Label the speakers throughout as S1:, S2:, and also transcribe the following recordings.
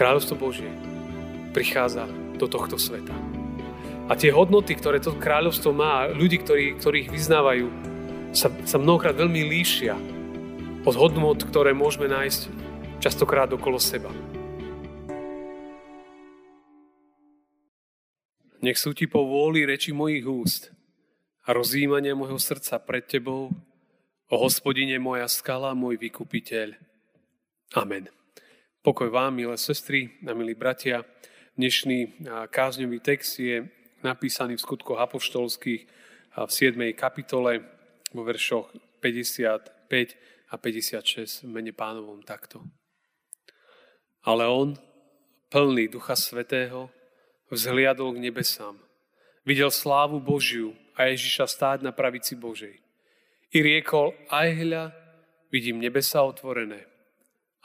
S1: Kráľovstvo Božie prichádza do tohto sveta. A tie hodnoty, ktoré to kráľovstvo má, ľudí, ktorí, ich vyznávajú, sa, sa mnohokrát veľmi líšia od hodnot, ktoré môžeme nájsť častokrát okolo seba. Nech sú ti po vôli reči mojich úst a rozjímania môjho srdca pred tebou, o hospodine moja skala, môj vykupiteľ. Amen. Pokoj vám, milé sestry a milí bratia. Dnešný kázňový text je napísaný v skutkoch apoštolských v 7. kapitole vo veršoch 55 a 56 v mene pánovom takto. Ale on, plný Ducha Svetého, vzhliadol k nebesám. Videl slávu Božiu a Ježiša stáť na pravici Božej. I riekol, aj hľa, vidím nebesa otvorené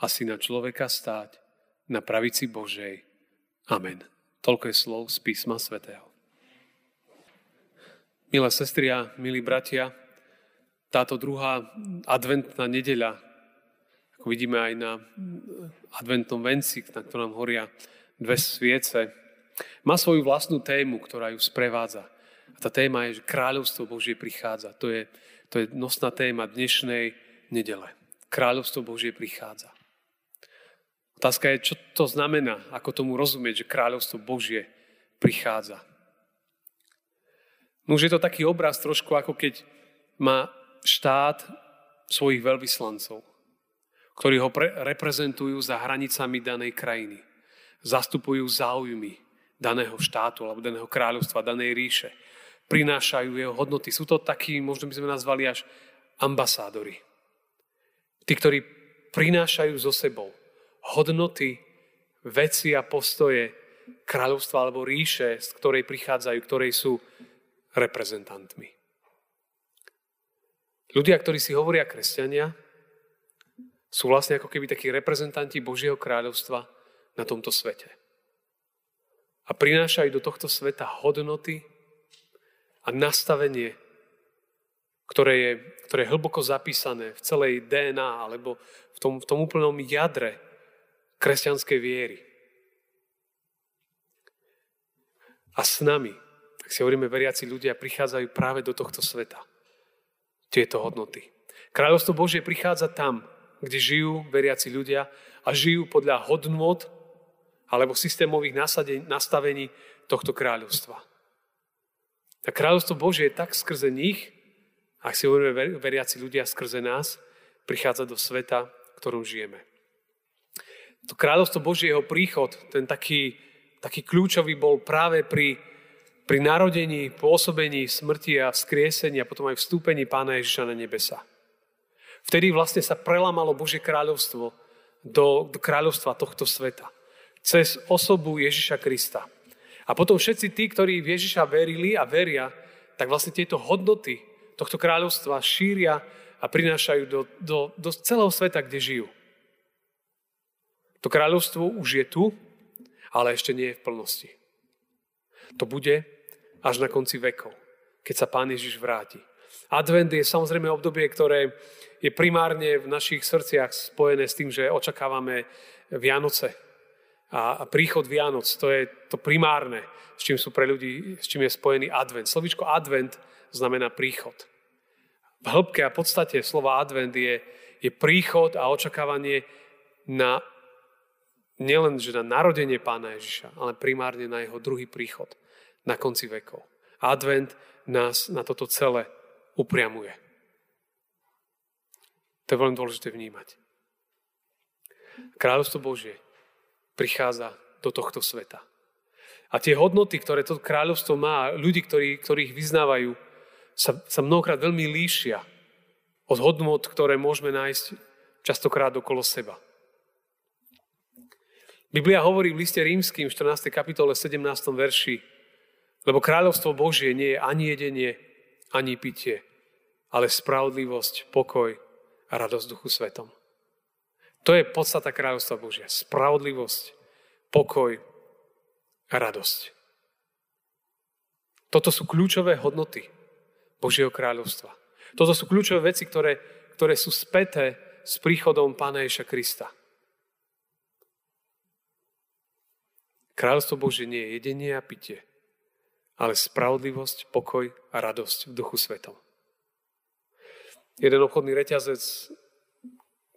S1: a syna človeka stáť na pravici Božej. Amen. Toľko je slov z písma svätého. Milé sestry a milí bratia, táto druhá adventná nedeľa, ako vidíme aj na adventnom venci, na ktorom horia dve sviece, má svoju vlastnú tému, ktorá ju sprevádza. A tá téma je, že kráľovstvo Božie prichádza. To je, to je nosná téma dnešnej nedele. Kráľovstvo Božie prichádza. Otázka je, čo to znamená, ako tomu rozumieť, že kráľovstvo Božie prichádza. No už je to taký obraz trošku, ako keď má štát svojich veľvyslancov, ktorí ho pre- reprezentujú za hranicami danej krajiny. Zastupujú záujmy daného štátu alebo daného kráľovstva, danej ríše. Prinášajú jeho hodnoty. Sú to takí, možno by sme nazvali až ambasádori. Tí, ktorí prinášajú so sebou hodnoty, veci a postoje kráľovstva alebo ríše, z ktorej prichádzajú, ktorej sú reprezentantmi. Ľudia, ktorí si hovoria kresťania, sú vlastne ako keby takí reprezentanti Božieho kráľovstva na tomto svete. A prinášajú do tohto sveta hodnoty a nastavenie, ktoré je, ktoré je hlboko zapísané v celej DNA alebo v tom, v tom úplnom jadre kresťanskej viery. A s nami, tak si hovoríme, veriaci ľudia prichádzajú práve do tohto sveta. Tieto hodnoty. Kráľovstvo Božie prichádza tam, kde žijú veriaci ľudia a žijú podľa hodnot alebo systémových nastavení tohto kráľovstva. A kráľovstvo Božie je tak skrze nich, ak si hovoríme veriaci ľudia skrze nás, prichádza do sveta, v ktorom žijeme. To kráľovstvo Božie, jeho príchod, ten taký, taký kľúčový bol práve pri, pri narodení, pôsobení, smrti a vzkriesení a potom aj vstúpení pána Ježiša na nebesa. Vtedy vlastne sa prelamalo Božie kráľovstvo do, do kráľovstva tohto sveta. Cez osobu Ježiša Krista. A potom všetci tí, ktorí v Ježiša verili a veria, tak vlastne tieto hodnoty tohto kráľovstva šíria a prinášajú do, do, do celého sveta, kde žijú. To kráľovstvo už je tu, ale ešte nie je v plnosti. To bude až na konci vekov, keď sa Pán Ježiš vráti. Advent je samozrejme obdobie, ktoré je primárne v našich srdciach spojené s tým, že očakávame Vianoce a príchod Vianoc. To je to primárne, s čím sú pre ľudí, s čím je spojený advent. Slovičko advent znamená príchod. V hĺbke a podstate slova advent je, je príchod a očakávanie na nielen že na narodenie pána Ježiša, ale primárne na jeho druhý príchod na konci vekov. Advent nás na toto celé upriamuje. To je veľmi dôležité vnímať. Kráľovstvo Božie prichádza do tohto sveta. A tie hodnoty, ktoré to kráľovstvo má, ľudí, ktorí, ich vyznávajú, sa, sa mnohokrát veľmi líšia od hodnot, ktoré môžeme nájsť častokrát okolo seba. Biblia hovorí v liste rímským v 14. kapitole 17. verši, lebo kráľovstvo Božie nie je ani jedenie, ani pitie, ale spravodlivosť, pokoj a radosť duchu svetom. To je podstata kráľovstva Božia. Spravodlivosť, pokoj a radosť. Toto sú kľúčové hodnoty Božieho kráľovstva. Toto sú kľúčové veci, ktoré, ktoré sú späté s príchodom Pána Ježa Krista. Kráľovstvo Bože nie je jedenie a pitie, ale spravodlivosť, pokoj a radosť v duchu svetom. Jeden obchodný reťazec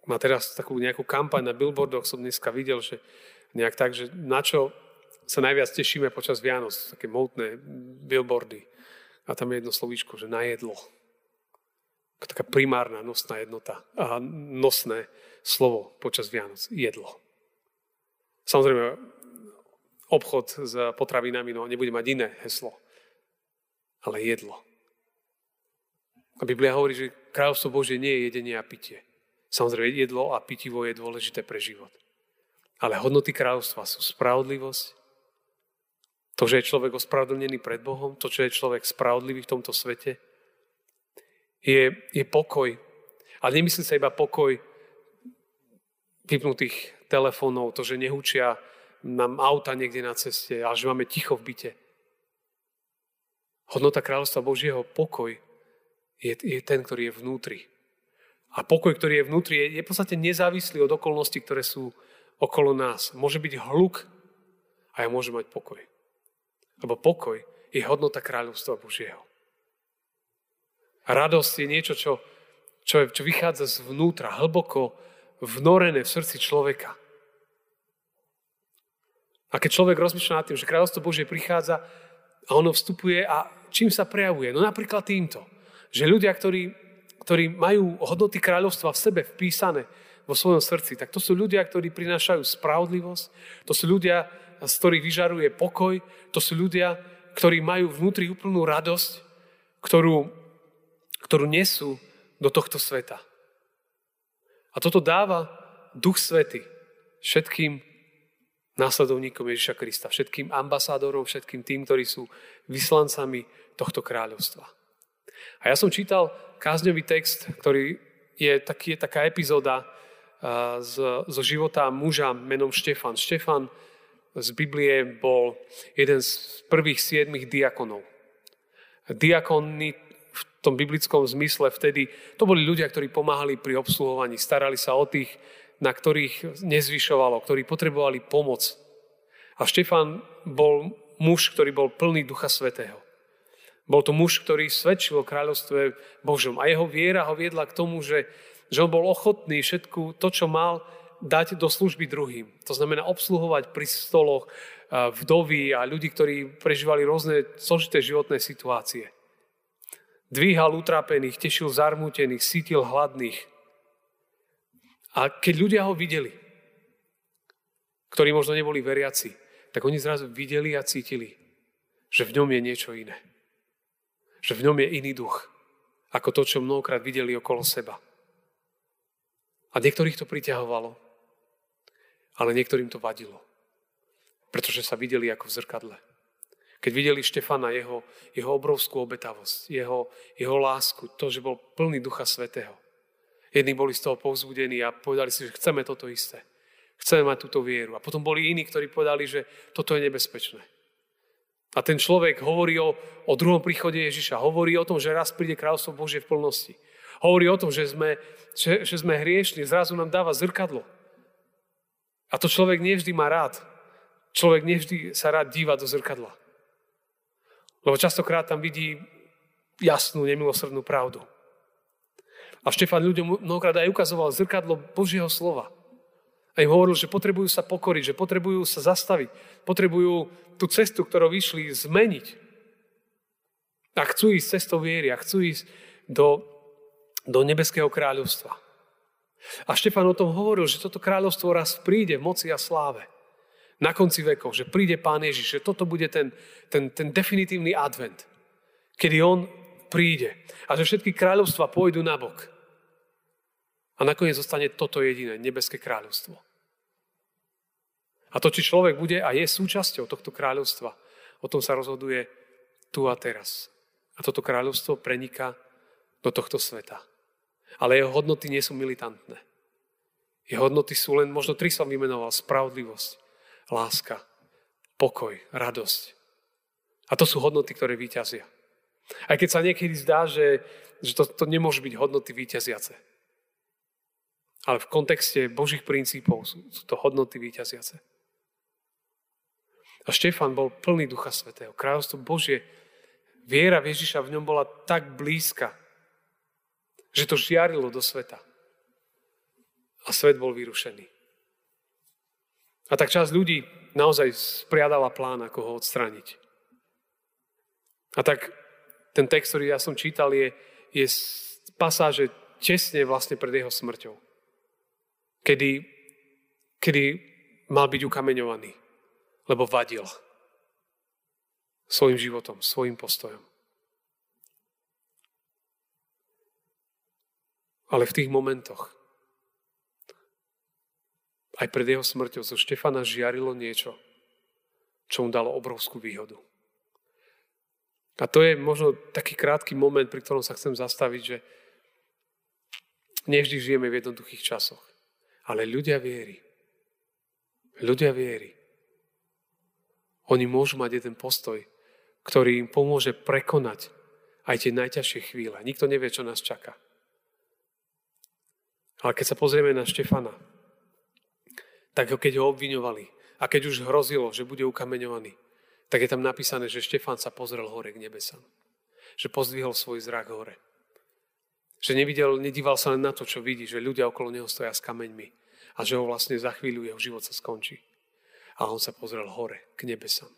S1: má teraz takú nejakú kampaň na billboardoch, som dneska videl, že nejak tak, že na čo sa najviac tešíme počas Vianoc, také mohutné billboardy. A tam je jedno slovíčko, že na jedlo. Taká primárna nosná jednota a nosné slovo počas Vianoc. Jedlo. Samozrejme, obchod s potravinami no, nebude mať iné heslo, ale jedlo. A Biblia hovorí, že kráľovstvo Božie nie je jedenie a pitie. Samozrejme, jedlo a pitivo je dôležité pre život. Ale hodnoty kráľovstva sú spravodlivosť, to, že je človek ospravedlnený pred Bohom, to, že je človek spravodlivý v tomto svete, je, je pokoj. Ale nemyslí sa iba pokoj vypnutých telefónov, to, že nehučia nám auta niekde na ceste, ale že máme ticho v byte. Hodnota kráľovstva Božieho pokoj je, je ten, ktorý je vnútri. A pokoj, ktorý je vnútri, je, je v podstate nezávislý od okolností, ktoré sú okolo nás. Môže byť hluk a ja môžem mať pokoj. Lebo pokoj je hodnota kráľovstva Božieho. A radosť je niečo, čo, čo, čo vychádza zvnútra, hlboko vnorené v srdci človeka. A keď človek rozmýšľa nad tým, že kráľovstvo Božie prichádza a ono vstupuje a čím sa prejavuje? No napríklad týmto že ľudia, ktorí, ktorí majú hodnoty kráľovstva v sebe vpísané vo svojom srdci, tak to sú ľudia, ktorí prinášajú spravodlivosť, to sú ľudia, z ktorých vyžaruje pokoj, to sú ľudia, ktorí majú vnútri úplnú radosť, ktorú, ktorú nesú do tohto sveta. A toto dáva Duch Svety všetkým následovníkom Ježiša Krista, všetkým ambasádorom, všetkým tým, ktorí sú vyslancami tohto kráľovstva. A ja som čítal kázňový text, ktorý je, taký, je taká epizóda z, zo života muža menom Štefan. Štefan z Biblie bol jeden z prvých siedmých diakonov. Diakony v tom biblickom zmysle vtedy, to boli ľudia, ktorí pomáhali pri obsluhovaní, starali sa o tých, na ktorých nezvyšovalo, ktorí potrebovali pomoc. A Štefan bol muž, ktorý bol plný Ducha Svetého. Bol to muž, ktorý svedčil o kráľovstve Božom. A jeho viera ho viedla k tomu, že, že on bol ochotný všetku to, čo mal, dať do služby druhým. To znamená obsluhovať pri stoloch vdovy a ľudí, ktorí prežívali rôzne zložité životné situácie. Dvíhal utrápených, tešil zarmútených, sítil hladných. A keď ľudia ho videli, ktorí možno neboli veriaci, tak oni zrazu videli a cítili, že v ňom je niečo iné že v ňom je iný duch, ako to, čo mnohokrát videli okolo seba. A niektorých to priťahovalo, ale niektorým to vadilo, pretože sa videli ako v zrkadle. Keď videli Štefana, jeho, jeho obrovskú obetavosť, jeho, jeho lásku, to, že bol plný Ducha Svetého. Jedni boli z toho povzbudení a povedali si, že chceme toto isté. Chceme mať túto vieru. A potom boli iní, ktorí povedali, že toto je nebezpečné. A ten človek hovorí o, o druhom príchode Ježiša. Hovorí o tom, že raz príde kráľovstvo Božie v plnosti. Hovorí o tom, že sme, že, že sme hriešni. Zrazu nám dáva zrkadlo. A to človek nevždy má rád. Človek nevždy sa rád díva do zrkadla. Lebo častokrát tam vidí jasnú, nemilosrdnú pravdu. A Štefan ľuďom mnohokrát aj ukazoval zrkadlo Božieho slova. A im hovoril, že potrebujú sa pokoriť, že potrebujú sa zastaviť, potrebujú tú cestu, ktorú vyšli, zmeniť. A chcú ísť cestou viery a chcú ísť do, do nebeského kráľovstva. A Štefan o tom hovoril, že toto kráľovstvo raz príde v moci a sláve. Na konci vekov, že príde Pán Ježiš, že toto bude ten, ten, ten definitívny advent, kedy On príde a že všetky kráľovstva pôjdu na bok. A nakoniec zostane toto jediné, nebeské kráľovstvo. A to, či človek bude a je súčasťou tohto kráľovstva, o tom sa rozhoduje tu a teraz. A toto kráľovstvo preniká do tohto sveta. Ale jeho hodnoty nie sú militantné. Jeho hodnoty sú len, možno tri som vymenoval, spravodlivosť, láska, pokoj, radosť. A to sú hodnoty, ktoré vyťazia. Aj keď sa niekedy zdá, že, že to, to nemôže byť hodnoty vyťaziace. Ale v kontexte Božích princípov sú, sú to hodnoty výťaziace. A Štefan bol plný Ducha Svetého. Kráľovstvo Božie, viera Ježiša v ňom bola tak blízka, že to žiarilo do sveta. A svet bol vyrušený. A tak časť ľudí naozaj spriadala plán, ako ho odstrániť. A tak ten text, ktorý ja som čítal, je, je pasáže tesne vlastne pred jeho smrťou. Kedy, kedy mal byť ukameňovaný, lebo vadil svojim životom, svojim postojom. Ale v tých momentoch, aj pred jeho smrťou zo Štefana žiarilo niečo, čo mu dalo obrovskú výhodu. A to je možno taký krátky moment, pri ktorom sa chcem zastaviť, že nevždy žijeme v jednoduchých časoch. Ale ľudia viery, ľudia viery, oni môžu mať jeden postoj, ktorý im pomôže prekonať aj tie najťažšie chvíle. Nikto nevie, čo nás čaká. Ale keď sa pozrieme na Štefana, tak ho keď ho obviňovali a keď už hrozilo, že bude ukameňovaný, tak je tam napísané, že Štefán sa pozrel hore k nebesám. Že pozdvihol svoj zrak hore. Že nevidel, nedíval sa len na to, čo vidí, že ľudia okolo neho stoja s kameňmi a že ho vlastne za chvíľu jeho život sa skončí. A on sa pozrel hore, k nebesám.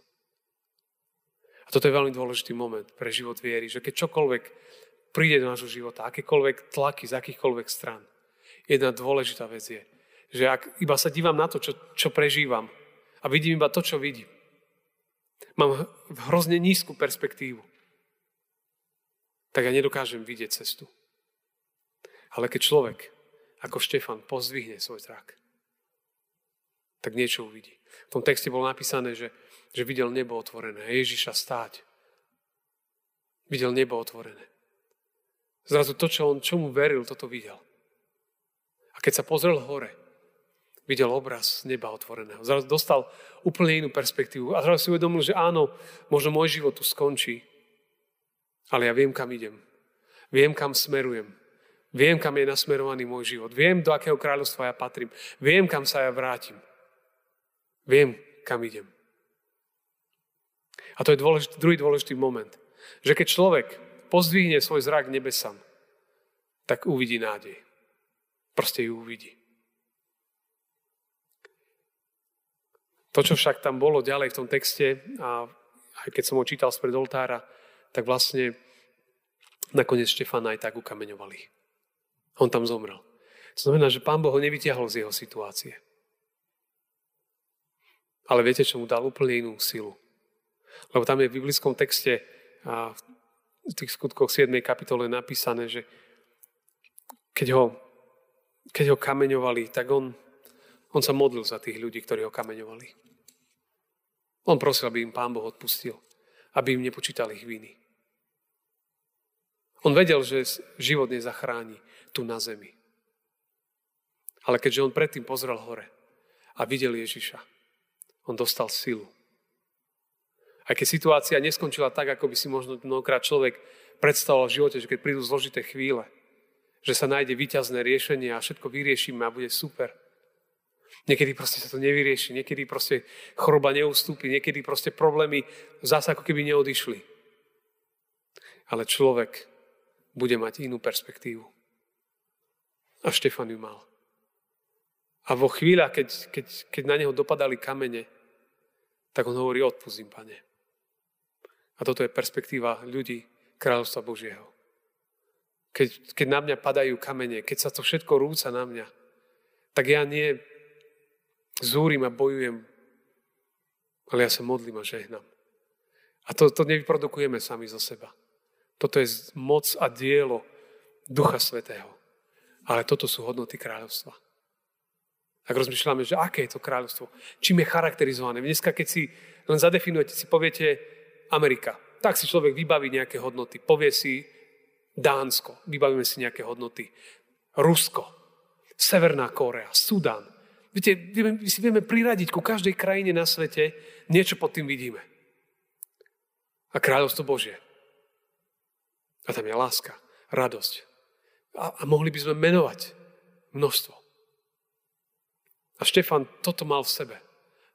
S1: A toto je veľmi dôležitý moment pre život viery, že keď čokoľvek príde do nášho života, akékoľvek tlaky z akýchkoľvek stran, jedna dôležitá vec je, že ak iba sa dívam na to, čo, čo prežívam a vidím iba to, čo vidím, mám hrozne nízku perspektívu, tak ja nedokážem vidieť cestu. Ale keď človek, ako Štefan, pozdvihne svoj zrak, tak niečo uvidí. V tom texte bolo napísané, že, že videl nebo otvorené Ježiša stáť. Videl nebo otvorené. Zrazu to, čo on čomu veril, toto videl. A keď sa pozrel hore, videl obraz neba otvoreného. Zrazu dostal úplne inú perspektívu a zrazu si uvedomil, že áno, možno môj život tu skončí, ale ja viem, kam idem. Viem, kam smerujem. Viem, kam je nasmerovaný môj život. Viem, do akého kráľovstva ja patrím. Viem, kam sa ja vrátim. Viem, kam idem. A to je dôležitý, druhý dôležitý moment. Že keď človek pozdvihne svoj zrak nebesam, tak uvidí nádej. Proste ju uvidí. To, čo však tam bolo ďalej v tom texte, a aj keď som ho čítal spred oltára, tak vlastne nakoniec Štefana aj tak ukameňovali. On tam zomrel. To znamená, že pán Boh ho nevytiahol z jeho situácie. Ale viete, čo mu dal úplne inú silu. Lebo tam je v biblickom texte a v tých skutkoch 7. kapitole napísané, že keď ho, keď ho kameňovali, tak on, on sa modlil za tých ľudí, ktorí ho kameňovali. On prosil, aby im Pán Boh odpustil, aby im nepočítal ich viny. On vedel, že život nezachráni tu na zemi. Ale keďže on predtým pozrel hore a videl Ježiša, on dostal silu. Aj keď situácia neskončila tak, ako by si možno mnohokrát človek predstavoval v živote, že keď prídu zložité chvíle, že sa nájde výťazné riešenie a všetko vyriešime a bude super – Niekedy proste sa to nevyrieši, niekedy proste choroba neustúpi, niekedy proste problémy zase ako keby neodišli. Ale človek bude mať inú perspektívu. A Štefan ju mal. A vo chvíľach, keď, keď, keď na neho dopadali kamene, tak on hovorí, odpustím, pane. A toto je perspektíva ľudí kráľovstva Božieho. Keď, keď na mňa padajú kamene, keď sa to všetko rúca na mňa, tak ja nie zúrim a bojujem, ale ja sa modlím a žehnám. A to, to nevyprodukujeme sami zo seba. Toto je moc a dielo Ducha Svetého. Ale toto sú hodnoty kráľovstva. Ak rozmýšľame, že aké je to kráľovstvo, čím je charakterizované. Dneska, keď si len zadefinujete, si poviete Amerika, tak si človek vybaví nejaké hodnoty. Povie si Dánsko, vybavíme si nejaké hodnoty. Rusko, Severná Kórea, Sudán, Viete, vieme, si vieme priradiť ku každej krajine na svete, niečo pod tým vidíme. A kráľovstvo Božie. A tam je láska, radosť. A, a mohli by sme menovať množstvo. A Štefan toto mal v sebe.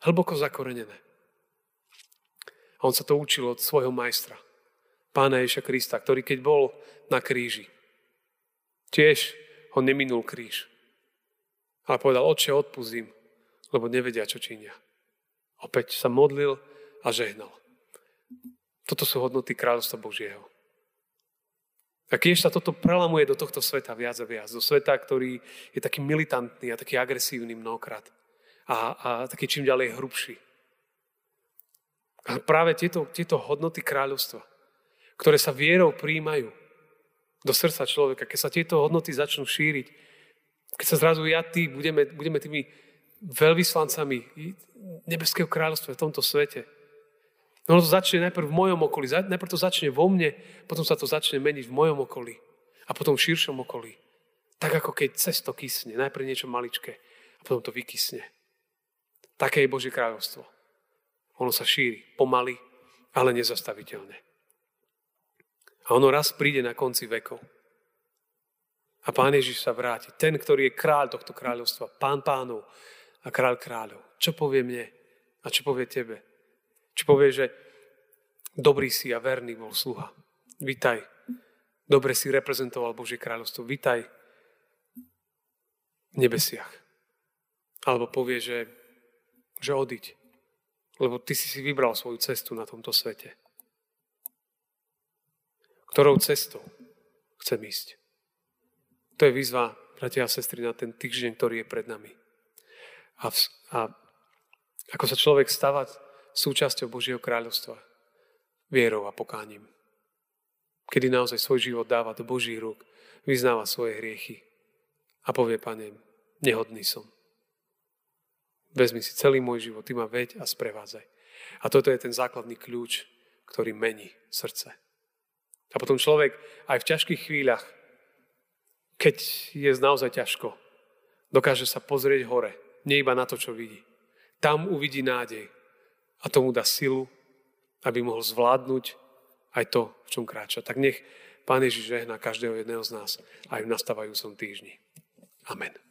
S1: Hlboko zakorenené. A on sa to učil od svojho majstra, pána Ježa Krista, ktorý keď bol na kríži, tiež ho neminul kríž. Ale povedal, oče, odpustím, lebo nevedia, čo činia. Opäť sa modlil a žehnal. Toto sú hodnoty kráľovstva Božieho. A keď sa toto prelamuje do tohto sveta viac a viac, do sveta, ktorý je taký militantný a taký agresívny mnohokrát a, a taký čím ďalej hrubší. A práve tieto, tieto hodnoty kráľovstva, ktoré sa vierou príjmajú do srdca človeka, keď sa tieto hodnoty začnú šíriť, keď sa zrazu ja, ty budeme, budeme tými veľvyslancami nebeského kráľovstva v tomto svete, No to začne najprv v mojom okolí, najprv to začne vo mne, potom sa to začne meniť v mojom okolí a potom v širšom okolí. Tak ako keď cesto kysne, najprv niečo maličké a potom to vykysne. Také je Božie kráľovstvo. Ono sa šíri pomaly, ale nezastaviteľne. A ono raz príde na konci vekov. A Pán Ježiš sa vráti. Ten, ktorý je kráľ tohto kráľovstva, pán pánov a kráľ kráľov. Čo povie mne a čo povie tebe? Či povie, že dobrý si a verný bol sluha. Vítaj. Dobre si reprezentoval Božie kráľovstvo. Vítaj v nebesiach. Alebo povie, že, že odiť. Lebo ty si si vybral svoju cestu na tomto svete. Ktorou cestou chcem ísť? To je výzva, bratia a sestry, na ten týždeň, ktorý je pred nami. A, v, a ako sa človek stavať súčasťou Božieho kráľovstva vierou a pokáním. Kedy naozaj svoj život dáva do Božích rúk, vyznáva svoje hriechy a povie, Pane, nehodný som. Vezmi si celý môj život, Ty ma veď a sprevádzaj. A toto je ten základný kľúč, ktorý mení srdce. A potom človek aj v ťažkých chvíľach, keď je naozaj ťažko, dokáže sa pozrieť hore, nie iba na to, čo vidí. Tam uvidí nádej, a tomu dá silu, aby mohol zvládnuť aj to, v čom kráča. Tak nech Pán Ježiš žehná každého jedného z nás aj v nastávajúcom týždni. Amen.